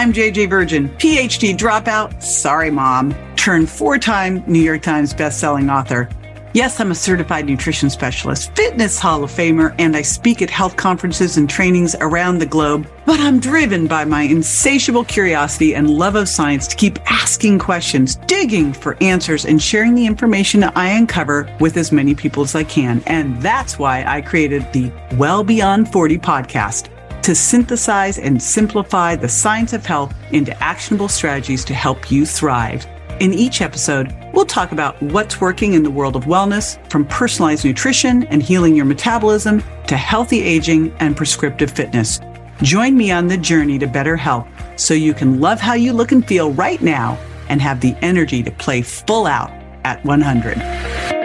I'm JJ Virgin, PhD dropout, sorry mom, turned four time New York Times bestselling author. Yes, I'm a certified nutrition specialist, fitness hall of famer, and I speak at health conferences and trainings around the globe. But I'm driven by my insatiable curiosity and love of science to keep asking questions, digging for answers, and sharing the information I uncover with as many people as I can. And that's why I created the Well Beyond 40 podcast to synthesize and simplify the science of health into actionable strategies to help you thrive. In each episode, we'll talk about what's working in the world of wellness, from personalized nutrition and healing your metabolism to healthy aging and prescriptive fitness. Join me on the journey to better health so you can love how you look and feel right now and have the energy to play full out at 100.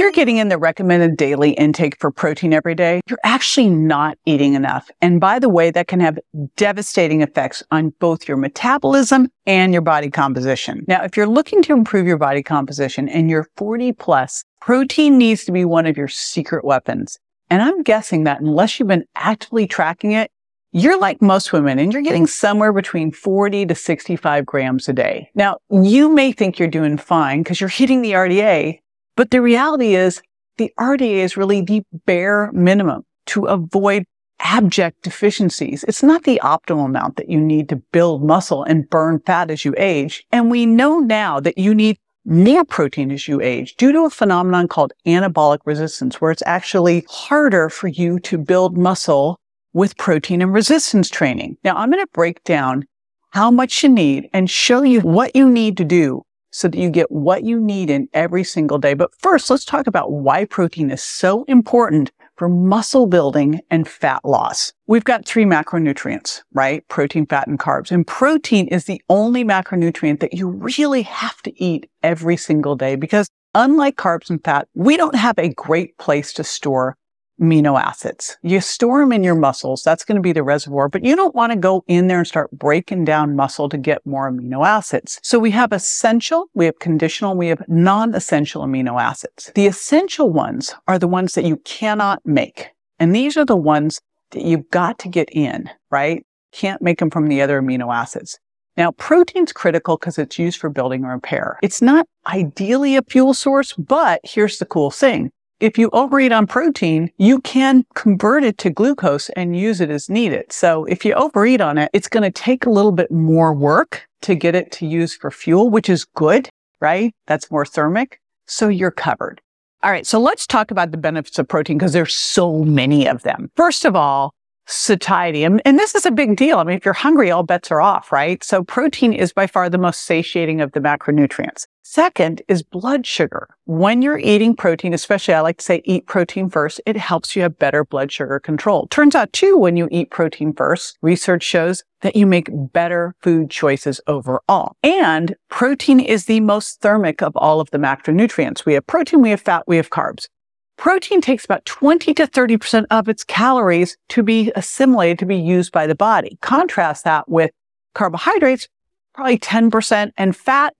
You're getting in the recommended daily intake for protein every day, you're actually not eating enough. And by the way, that can have devastating effects on both your metabolism and your body composition. Now, if you're looking to improve your body composition and you're 40 plus, protein needs to be one of your secret weapons. And I'm guessing that unless you've been actively tracking it, you're like most women and you're getting somewhere between 40 to 65 grams a day. Now, you may think you're doing fine because you're hitting the RDA, but the reality is the RDA is really the bare minimum to avoid abject deficiencies. It's not the optimal amount that you need to build muscle and burn fat as you age. And we know now that you need more protein as you age due to a phenomenon called anabolic resistance, where it's actually harder for you to build muscle with protein and resistance training. Now I'm going to break down how much you need and show you what you need to do so that you get what you need in every single day. But first, let's talk about why protein is so important for muscle building and fat loss. We've got three macronutrients, right? Protein, fat, and carbs. And protein is the only macronutrient that you really have to eat every single day because unlike carbs and fat, we don't have a great place to store amino acids. You store them in your muscles. That's going to be the reservoir, but you don't want to go in there and start breaking down muscle to get more amino acids. So we have essential, we have conditional, we have non-essential amino acids. The essential ones are the ones that you cannot make. And these are the ones that you've got to get in, right? Can't make them from the other amino acids. Now, protein's critical because it's used for building or repair. It's not ideally a fuel source, but here's the cool thing if you overeat on protein, you can convert it to glucose and use it as needed. So if you overeat on it, it's going to take a little bit more work to get it to use for fuel, which is good, right? That's more thermic. So you're covered. All right. So let's talk about the benefits of protein because there's so many of them. First of all, satiety. And, and, this is a big deal. I mean, if you're hungry, all bets are off, right? So protein is by far the most satiating of the macronutrients. Second is blood sugar. When you're mm-hmm. eating protein, especially I like to say eat protein first, it helps you have better blood sugar control. Turns out too, when you eat protein first, research shows that you make better food choices overall. And protein is the most thermic of all of the macronutrients. We have protein, we have fat, we have carbs. Protein takes about 20 to 30% of its calories to be assimilated to be used by the body. Contrast that with carbohydrates, probably 10% and fat,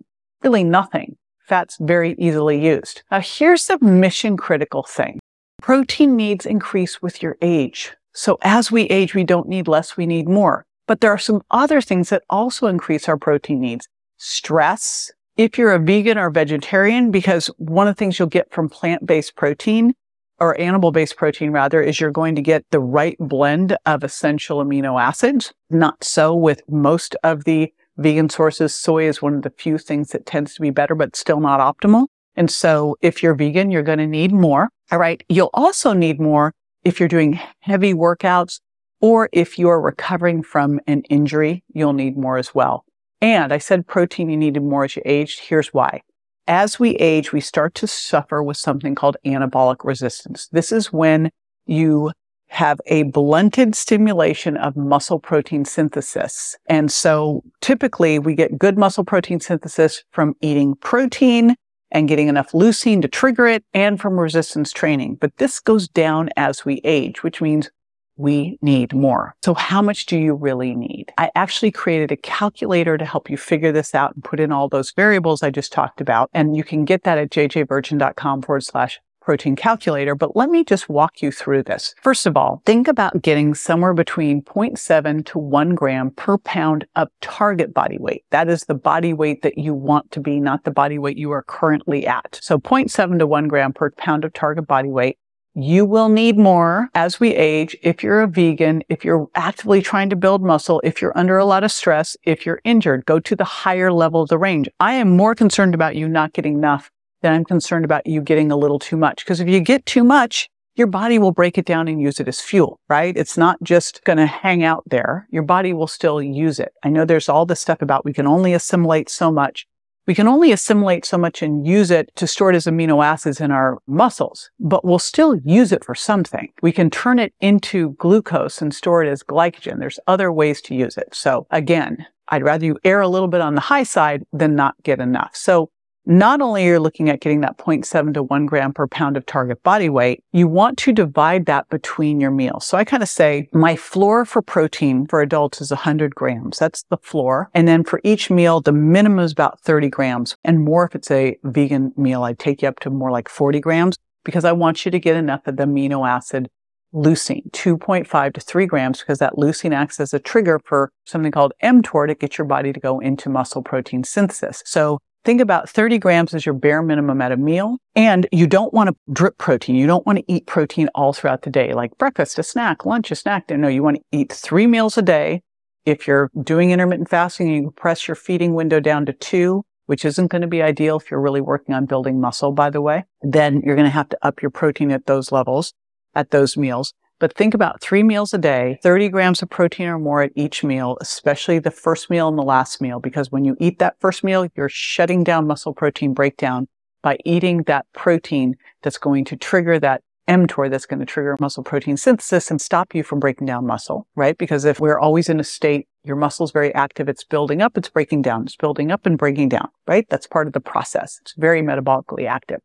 really nothing. Fat's very easily used. Now here's the mission critical thing. Protein needs increase with your age. So as we age, we don't need less, we need more. But there are some other things that also increase our protein needs. Stress. If you're a vegan or vegetarian, because one of the things you'll get from plant-based protein or animal-based protein rather, is you're going to get the right blend of essential amino acids. Not so with most of the vegan sources, soy is one of the few things that tends to be better, but still not optimal. And so if you're vegan, you're going to need more. All right. You'll also need more if you're doing heavy workouts or if you're recovering from an injury, you'll need more as well. And I said protein you needed more as you aged. Here's why. As we age, we start to suffer with something called anabolic resistance. This is when you have a blunted stimulation of muscle protein synthesis. And so typically we get good muscle protein synthesis from eating protein and getting enough leucine to trigger it and from resistance training. But this goes down as we age, which means we need more. So how much do you really need? I actually created a calculator to help you figure this out and put in all those variables I just talked about. And you can get that at jjvirgin.com forward slash protein calculator, but let me just walk you through this. First of all, think about getting somewhere between 0.7 to 1 gram per pound of target body weight. That is the body weight that you want to be, not the body weight you are currently at. So 0.7 to 1 gram per pound of target body weight. You will need more as we age. If you're a vegan, if you're actively trying to build muscle, if you're under a lot of stress, if you're injured, go to the higher level of the range. I am more concerned about you not getting enough than I'm concerned about you getting a little too much. Because if you get too much, your body will break it down and use it as fuel, right? It's not just going to hang out there. Your body will still use it. I know there's all this stuff about we can only assimilate so much. We can only assimilate so much and use it to store it as amino acids in our muscles, but we'll still use it for something. We can turn it into glucose and store it as glycogen. There's other ways to use it. So again, I'd rather you err a little bit on the high side than not get enough. So not only are you looking at getting that 0.7 to 1 gram per pound of target body weight, you want to divide that between your meals. So I kind of say my floor for protein for adults is 100 grams. That's the floor. And then for each meal, the minimum is about 30 grams and more if it's a vegan meal. I'd take you up to more like 40 grams because I want you to get enough of the amino acid leucine, 2.5 to 3 grams, because that leucine acts as a trigger for something called mTOR to get your body to go into muscle protein synthesis. So Think about 30 grams as your bare minimum at a meal. And you don't want to drip protein. You don't want to eat protein all throughout the day, like breakfast, a snack, lunch, a snack. No, you want to eat three meals a day. If you're doing intermittent fasting, you can press your feeding window down to two, which isn't going to be ideal if you're really working on building muscle, by the way. Then you're going to have to up your protein at those levels, at those meals. But think about three meals a day, 30 grams of protein or more at each meal, especially the first meal and the last meal, because when you eat that first meal, you're shutting down muscle protein breakdown by eating that protein that's going to trigger that mTOR that's going to trigger muscle protein synthesis and stop you from breaking down muscle, right? Because if we're always in a state, your muscle's very active, it's building up, it's breaking down, it's building up and breaking down, right? That's part of the process. It's very metabolically active.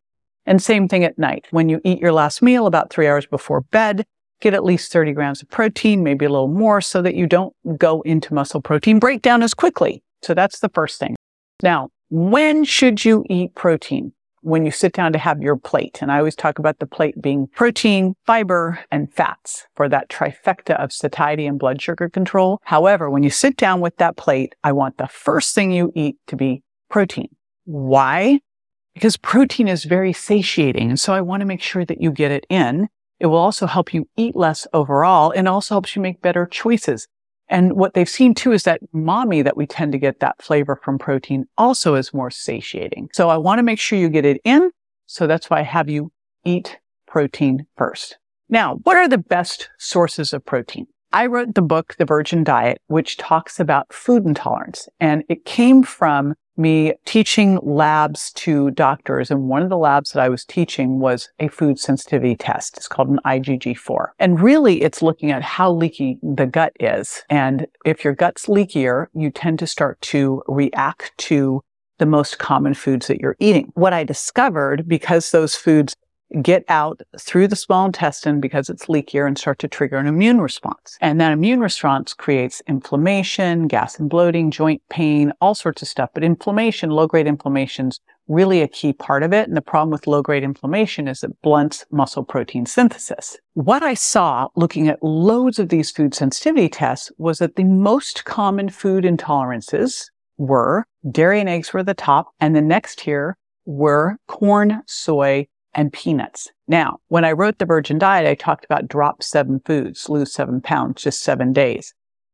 And same thing at night. When you eat your last meal about three hours before bed, get at least 30 grams of protein, maybe a little more so that you don't go into muscle protein breakdown as quickly. So that's the first thing. Now, when should you eat protein? When you sit down to have your plate. And I always talk about the plate being protein, fiber, and fats for that trifecta of satiety and blood sugar control. However, when you sit down with that plate, I want the first thing you eat to be protein. Why? Because protein is very satiating. And so I want to make sure that you get it in. It will also help you eat less overall and also helps you make better choices. And what they've seen too is that umami that we tend to get that flavor from protein also is more satiating. So I want to make sure you get it in. So that's why I have you eat protein first. Now, what are the best sources of protein? I wrote the book, The Virgin Diet, which talks about food intolerance. And it came from me teaching labs to doctors. And one of the labs that I was teaching was a food sensitivity test. It's called an IgG4. And really it's looking at how leaky the gut is. And if your gut's leakier, you tend to start to react to the most common foods that you're eating. What I discovered, because those foods get out through the small intestine because it's leakier and start to trigger an immune response. And that immune response creates inflammation, gas and bloating, joint pain, all sorts of stuff. But inflammation, low grade inflammation's really a key part of it. And the problem with low grade inflammation is it blunts muscle protein synthesis. What I saw looking at loads of these food sensitivity tests was that the most common food intolerances were dairy and eggs were the top. And the next tier were corn, soy, and peanuts. Now, when I wrote the Virgin Diet, I talked about drop seven foods, lose seven pounds, just seven days.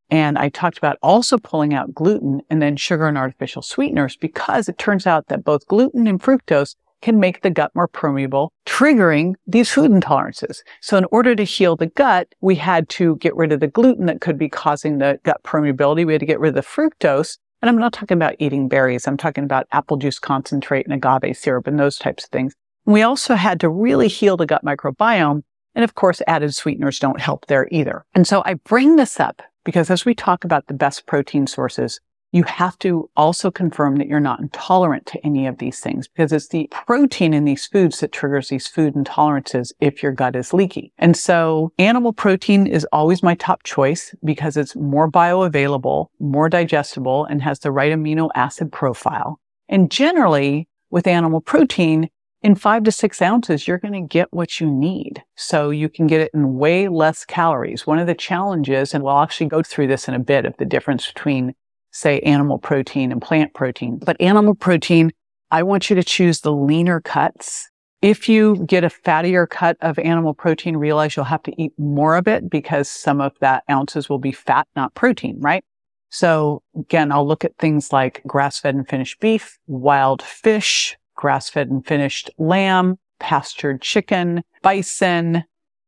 And I talked about also pulling out gluten and then sugar and artificial sweeteners because it turns out that both gluten and fructose can make the gut more permeable, triggering these food intolerances. So in order to heal the gut, we had to get rid of the gluten that could be causing the gut permeability. We had to get rid of the fructose. And I'm not talking about eating berries. I'm talking about apple juice concentrate and agave syrup and those types of things. We also had to really heal the gut microbiome. And of course, added sweeteners don't help there either. And so I bring this up because as we talk about the best protein sources, you have to also confirm that you're not intolerant to any of these things because it's the protein in these foods that triggers these food intolerances if your gut is leaky. And so animal protein is always my top choice because it's more bioavailable, more digestible, and has the right amino acid profile. And generally with animal protein, in five to six ounces, you're going to get what you need. So you can get it in way less calories. One of the challenges, and we'll actually go through this in a bit of the difference between, say, animal protein and plant protein. But animal protein, I want you to choose the leaner cuts. If you get a fattier cut of animal protein, realize you'll have to eat more of it because some of that ounces will be fat, not protein, right? So again, I'll look at things like grass fed and finished beef, wild fish, grass fed and finished lamb, pastured chicken, bison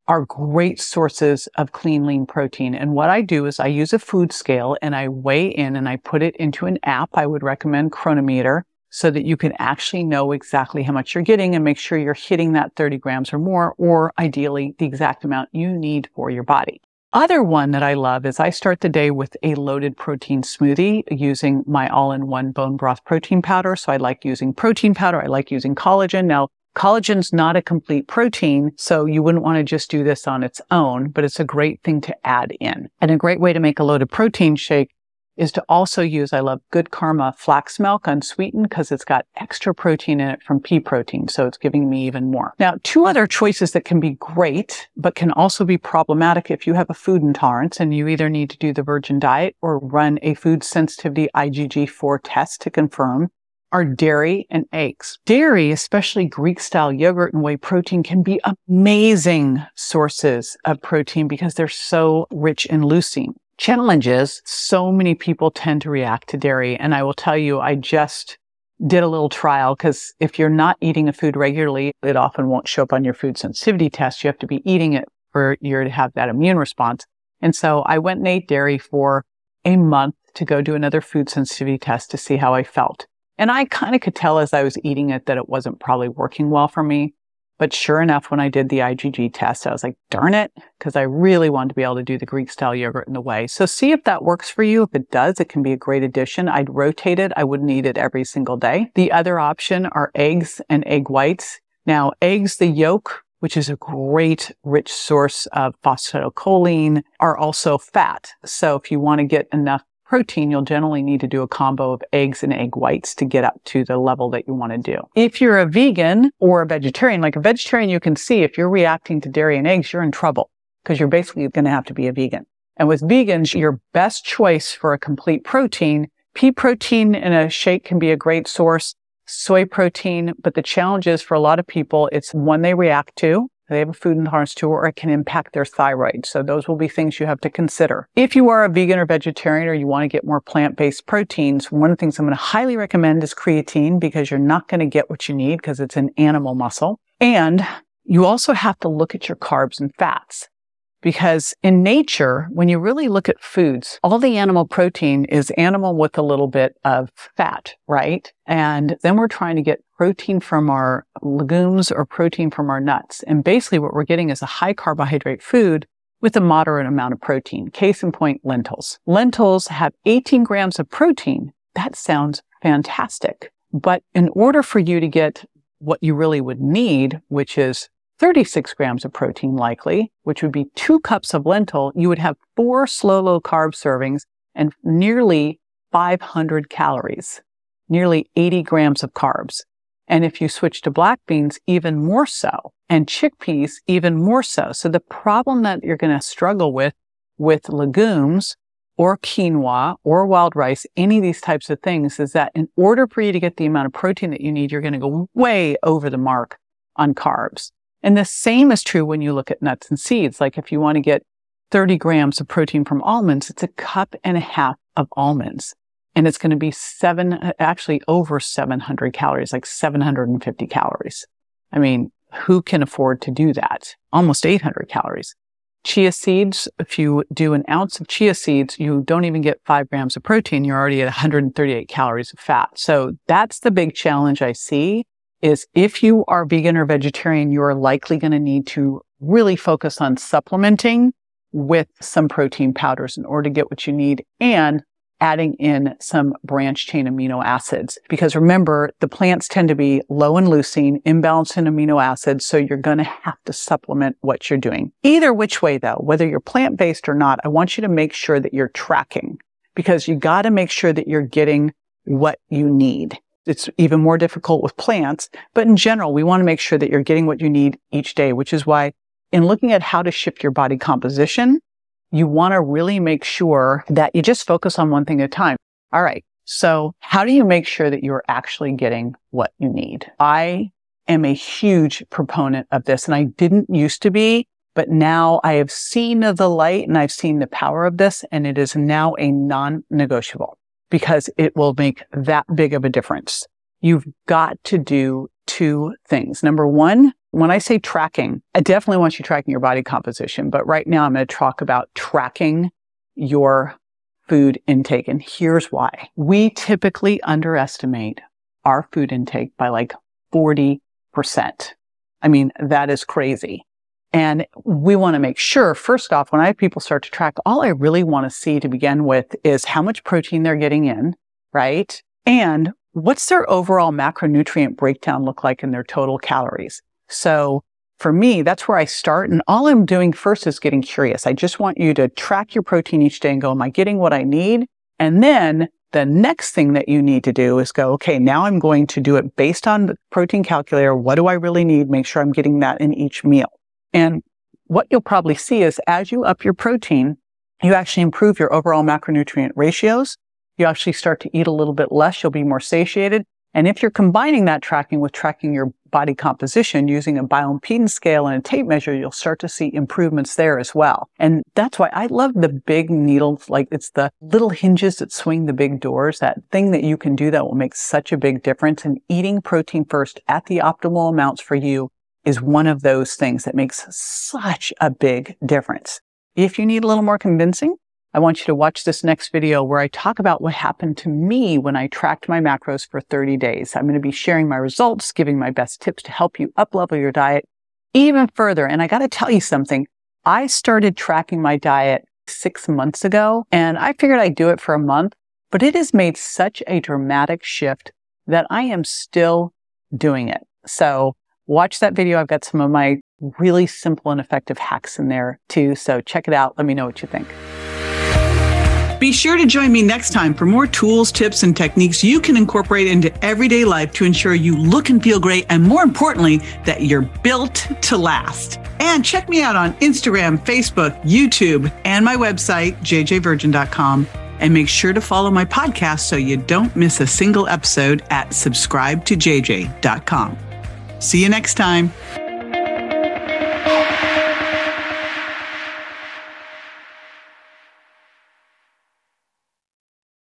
are great sources of clean, lean protein. And what I do is I use a food scale and I weigh in and I put it into an app. I would recommend Cronometer so that you can actually know exactly how much you're getting and make sure you're hitting that 30 grams or more, or ideally the exact amount you need for your body. Other one that I love is I start the day with a loaded protein smoothie using my all-in-one bone broth protein powder. So I like using protein powder. I like using collagen. Now, collagen's not a complete protein, so you wouldn't want to just do this on its own, but it's a great thing to add in. And a great way to make a loaded protein shake is to also use, I love Good Karma flax milk unsweetened because it's got extra protein in it from pea protein. So it's giving me even more. Now, two other choices that can be great, but can also be problematic if you have a food intolerance and you either need to do the virgin diet or run a food sensitivity IgG4 test to confirm are dairy and eggs. Dairy, especially Greek style yogurt and whey protein can be amazing sources of protein because they're so rich in leucine challenges, so many people tend to react to dairy. And I will tell you, I just did a little trial because if you're not eating a food regularly, it often won't show up on your food sensitivity test. You have to be eating it for you to have that immune response. And so I went and ate dairy for a month to go do another food sensitivity test to see how I felt. And I kind of could tell as I was eating it that it wasn't probably working well for me. But sure enough, when I did the IgG test, I was like, darn it, because I really wanted to be able to do the Greek style yogurt in the whey. So see if that works for you. If it does, it can be a great addition. I'd rotate it. I wouldn't eat it every single day. The other option are eggs and egg whites. Now, eggs, the yolk, which is a great rich source of phosphatidylcholine, are also fat. So if you want to get enough protein, you'll generally need to do a combo of eggs and egg whites to get up to the level that you want to do. If you're a vegan or a vegetarian, like a vegetarian, you can see if you're reacting to dairy and eggs, you're in trouble because you're basically going to have to be a vegan. And with vegans, your best choice for a complete protein, pea protein in a shake can be a great source, soy protein, but the challenge is for a lot of people, it's one they react to they have a food intolerance to, or it can impact their thyroid. So those will be things you have to consider. If you are a vegan or vegetarian or you want to get more plant-based proteins, one of the things I'm going to highly recommend is creatine because you're not going to get what you need because it's an animal muscle. And you also have to look at your carbs and fats. Because in nature, when you really look at foods, all the animal protein is animal with a little bit of fat, right? And then we're trying to get protein from our legumes or protein from our nuts. And basically what we're getting is a high carbohydrate food with a moderate amount of protein. Case in point, lentils. Lentils have 18 grams of protein. That sounds fantastic. But in order for you to get what you really would need, which is 36 grams of protein likely, which would be two cups of lentil, you would have four slow low carb servings and nearly 500 calories, nearly 80 grams of carbs. And if you switch to black beans, even more so, and chickpeas, even more so. So the problem that you're going to struggle with, with legumes or quinoa or wild rice, any of these types of things is that in order for you to get the amount of protein that you need, you're going to go way over the mark on carbs. And the same is true when you look at nuts and seeds. Like if you want to get 30 grams of protein from almonds, it's a cup and a half of almonds. And it's going to be seven, uh, actually over 700 calories, like 750 calories. I mean, who can afford to do that? Almost 800 calories. Chia seeds, if you do an ounce of chia seeds, you don't even get five grams of protein. You're already at 138 calories of fat. So that's the big challenge I see is if you are vegan or vegetarian, you're likely going to need to really focus on supplementing with some protein powders in order to get what you need and adding in some branch chain amino acids. Because remember, the plants tend to be low in leucine, imbalanced in amino acids. So you're going to have to supplement what you're doing. Either which way though, whether you're plant based or not, I want you to make sure that you're tracking because you got to make sure that you're getting what you need. It's even more difficult with plants. But in general, we want to make sure that you're getting what you need each day, which is why in looking at how to shift your body composition, you want to really make sure that you just focus on one thing at a time. All right. So how do you make sure that you're actually getting what you need? I am a huge proponent of this and I didn't used to be, but now I have seen the light and I've seen the power of this and it is now a non-negotiable because it will make that big of a difference. You've got to do two things. Number one, when I say tracking, I definitely want you tracking your body composition, but right now I'm going to talk about tracking your food intake. And here's why. We typically underestimate our food intake by like 40%. I mean, that is crazy. And we want to make sure, first off, when I have people start to track, all I really want to see to begin with is how much protein they're getting in, right? And what's their overall macronutrient breakdown look like in their total calories? So for me, that's where I start. And all I'm doing first is getting curious. I just want you to track your protein each day and go, am I getting what I need? And then the next thing that you need to do is go, okay, now I'm going to do it based on the protein calculator. What do I really need? Make sure I'm getting that in each meal. And what you'll probably see is as you up your protein, you actually improve your overall macronutrient ratios. You actually start to eat a little bit less. You'll be more satiated. And if you're combining that tracking with tracking your body composition using a bioimpedance scale and a tape measure, you'll start to see improvements there as well. And that's why I love the big needles. Like it's the little hinges that swing the big doors, that thing that you can do that will make such a big difference. And eating protein first at the optimal amounts for you is one of those things that makes such a big difference. If you need a little more convincing, I want you to watch this next video where I talk about what happened to me when I tracked my macros for 30 days. I'm going to be sharing my results, giving my best tips to help you uplevel your diet even further. And I got to tell you something. I started tracking my diet six months ago and I figured I'd do it for a month, but it has made such a dramatic shift that I am still doing it. So watch that video. I've got some of my really simple and effective hacks in there too. So check it out. Let me know what you think. Be sure to join me next time for more tools, tips, and techniques you can incorporate into everyday life to ensure you look and feel great, and more importantly, that you're built to last. And check me out on Instagram, Facebook, YouTube, and my website, jjvirgin.com. And make sure to follow my podcast so you don't miss a single episode at subscribe subscribetojj.com. See you next time.